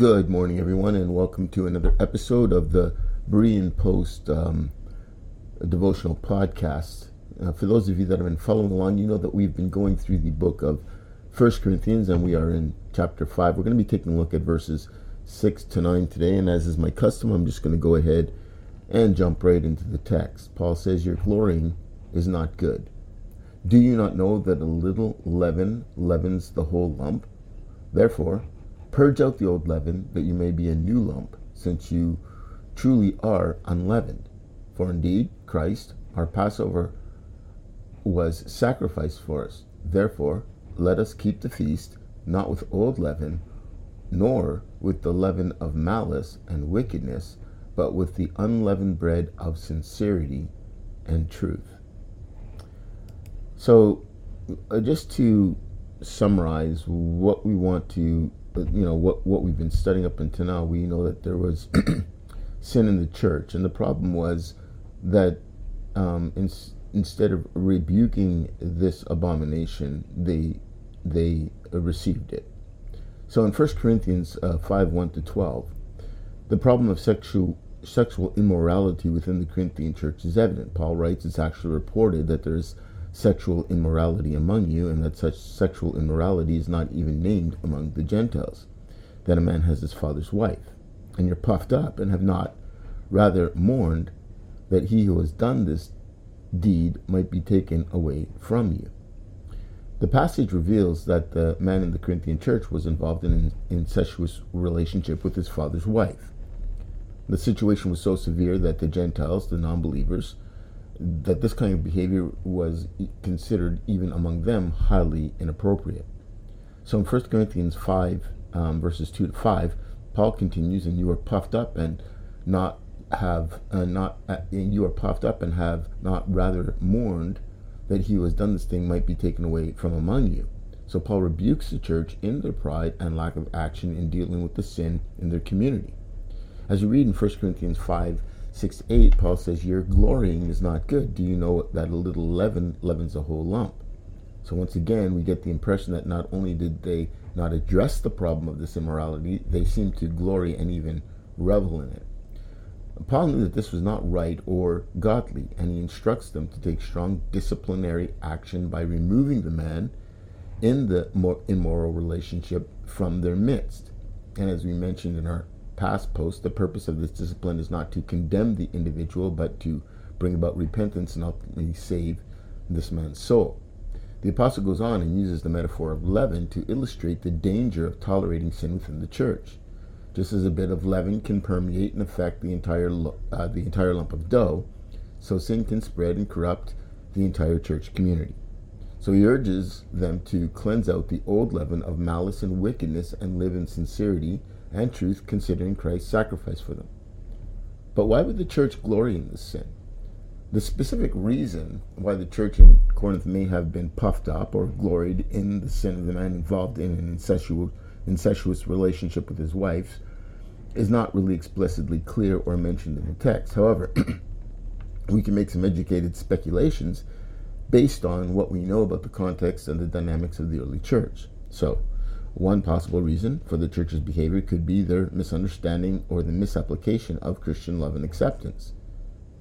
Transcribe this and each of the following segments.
Good morning, everyone, and welcome to another episode of the Berean Post um, devotional podcast. Uh, for those of you that have been following along, you know that we've been going through the book of First Corinthians, and we are in chapter 5. We're going to be taking a look at verses 6 to 9 today, and as is my custom, I'm just going to go ahead and jump right into the text. Paul says, Your glorying is not good. Do you not know that a little leaven leavens the whole lump? Therefore, Purge out the old leaven, that you may be a new lump, since you truly are unleavened. For indeed, Christ, our Passover, was sacrificed for us. Therefore, let us keep the feast, not with old leaven, nor with the leaven of malice and wickedness, but with the unleavened bread of sincerity and truth. So, uh, just to summarize what we want to you know what what we've been studying up until now, we know that there was sin in the church, and the problem was that um, in, instead of rebuking this abomination, they they received it. So in 1 Corinthians uh, 5 1 to 12, the problem of sexual sexual immorality within the Corinthian church is evident. Paul writes it's actually reported that there's sexual immorality among you, and that such sexual immorality is not even named among the Gentiles, that a man has his father's wife. And you're puffed up and have not rather mourned that he who has done this deed might be taken away from you. The passage reveals that the man in the Corinthian church was involved in an incestuous relationship with his father's wife. The situation was so severe that the Gentiles, the non believers, that this kind of behavior was considered even among them highly inappropriate. So in 1 Corinthians 5, um, verses 2 to 5, Paul continues, and you are puffed up and not have uh, not uh, you are puffed up and have not rather mourned that he who has done this thing might be taken away from among you. So Paul rebukes the church in their pride and lack of action in dealing with the sin in their community. As you read in 1 Corinthians 5, 6 to 8, Paul says, Your glorying is not good. Do you know that a little leaven leavens a whole lump? So once again, we get the impression that not only did they not address the problem of this immorality, they seemed to glory and even revel in it. Paul knew that this was not right or godly, and he instructs them to take strong disciplinary action by removing the man in the immoral relationship from their midst. And as we mentioned in our past post, the purpose of this discipline is not to condemn the individual, but to bring about repentance and ultimately save this man's soul. The apostle goes on and uses the metaphor of leaven to illustrate the danger of tolerating sin within the church. Just as a bit of leaven can permeate and affect the entire uh, the entire lump of dough, so sin can spread and corrupt the entire church community. So he urges them to cleanse out the old leaven of malice and wickedness and live in sincerity and truth, considering Christ's sacrifice for them. But why would the church glory in this sin? The specific reason why the church in Corinth may have been puffed up or gloried in the sin of the man involved in an incestuous, incestuous relationship with his wife is not really explicitly clear or mentioned in the text. However, we can make some educated speculations based on what we know about the context and the dynamics of the early church. So, one possible reason for the church's behavior could be their misunderstanding or the misapplication of Christian love and acceptance.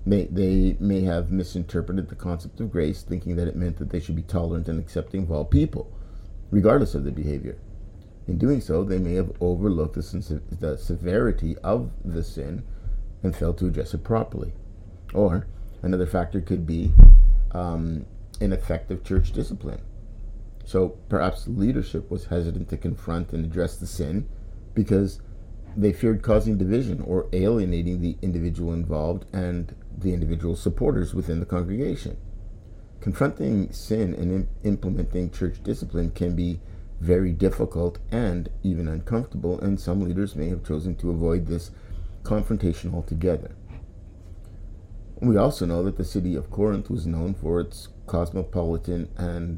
They, they may have misinterpreted the concept of grace, thinking that it meant that they should be tolerant and accepting of all people, regardless of their behavior. In doing so, they may have overlooked the, the severity of the sin and failed to address it properly. Or another factor could be um, ineffective church discipline. So perhaps leadership was hesitant to confront and address the sin because they feared causing division or alienating the individual involved and the individual supporters within the congregation. Confronting sin and implementing church discipline can be very difficult and even uncomfortable, and some leaders may have chosen to avoid this confrontation altogether. We also know that the city of Corinth was known for its cosmopolitan and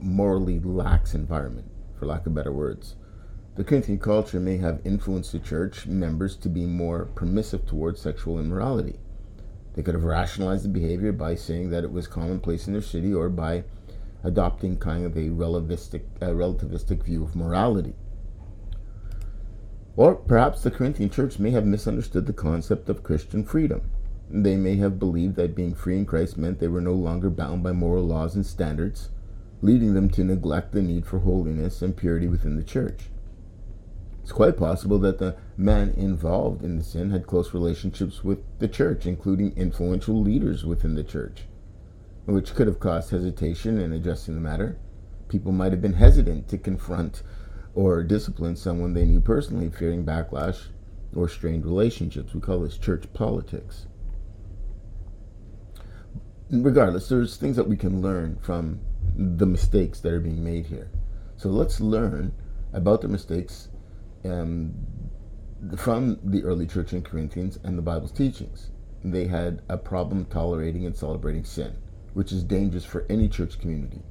morally lax environment, for lack of better words. The Corinthian culture may have influenced the church members to be more permissive towards sexual immorality. They could have rationalized the behavior by saying that it was commonplace in their city or by adopting kind of a relativistic, relativistic view of morality. Or perhaps the Corinthian church may have misunderstood the concept of Christian freedom. They may have believed that being free in Christ meant they were no longer bound by moral laws and standards, leading them to neglect the need for holiness and purity within the church. It's quite possible that the man involved in the sin had close relationships with the church, including influential leaders within the church, which could have caused hesitation in addressing the matter. People might have been hesitant to confront or discipline someone they knew personally, fearing backlash or strained relationships. We call this church politics. Regardless, there's things that we can learn from the mistakes that are being made here. So let's learn about the mistakes um, from the early church in Corinthians and the Bible's teachings. They had a problem tolerating and celebrating sin, which is dangerous for any church community.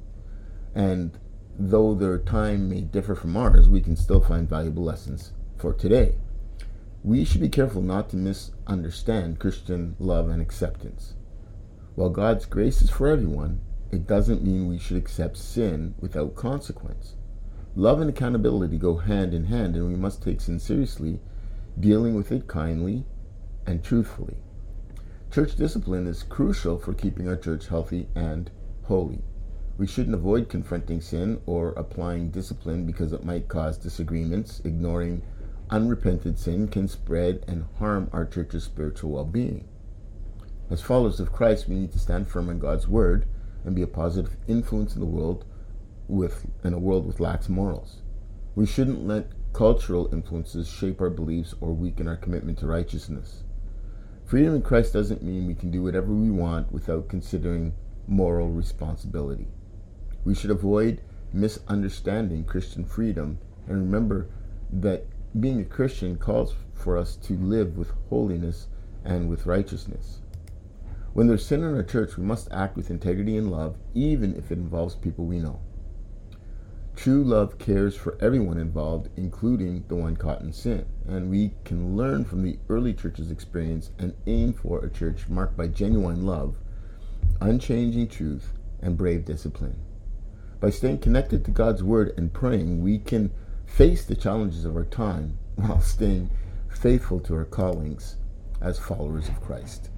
And though their time may differ from ours, we can still find valuable lessons for today. We should be careful not to misunderstand Christian love and acceptance. While God's grace is for everyone, it doesn't mean we should accept sin without consequence. Love and accountability go hand in hand, and we must take sin seriously, dealing with it kindly and truthfully. Church discipline is crucial for keeping our church healthy and holy. We shouldn't avoid confronting sin or applying discipline because it might cause disagreements. Ignoring unrepented sin can spread and harm our church's spiritual well being. As followers of Christ, we need to stand firm in God's word and be a positive influence in the world with in a world with lax morals. We shouldn't let cultural influences shape our beliefs or weaken our commitment to righteousness. Freedom in Christ doesn't mean we can do whatever we want without considering moral responsibility. We should avoid misunderstanding Christian freedom and remember that being a Christian calls for us to live with holiness and with righteousness. When there's sin in our church, we must act with integrity and love, even if it involves people we know. True love cares for everyone involved, including the one caught in sin. And we can learn from the early church's experience and aim for a church marked by genuine love, unchanging truth, and brave discipline. By staying connected to God's Word and praying, we can face the challenges of our time while staying faithful to our callings as followers of Christ.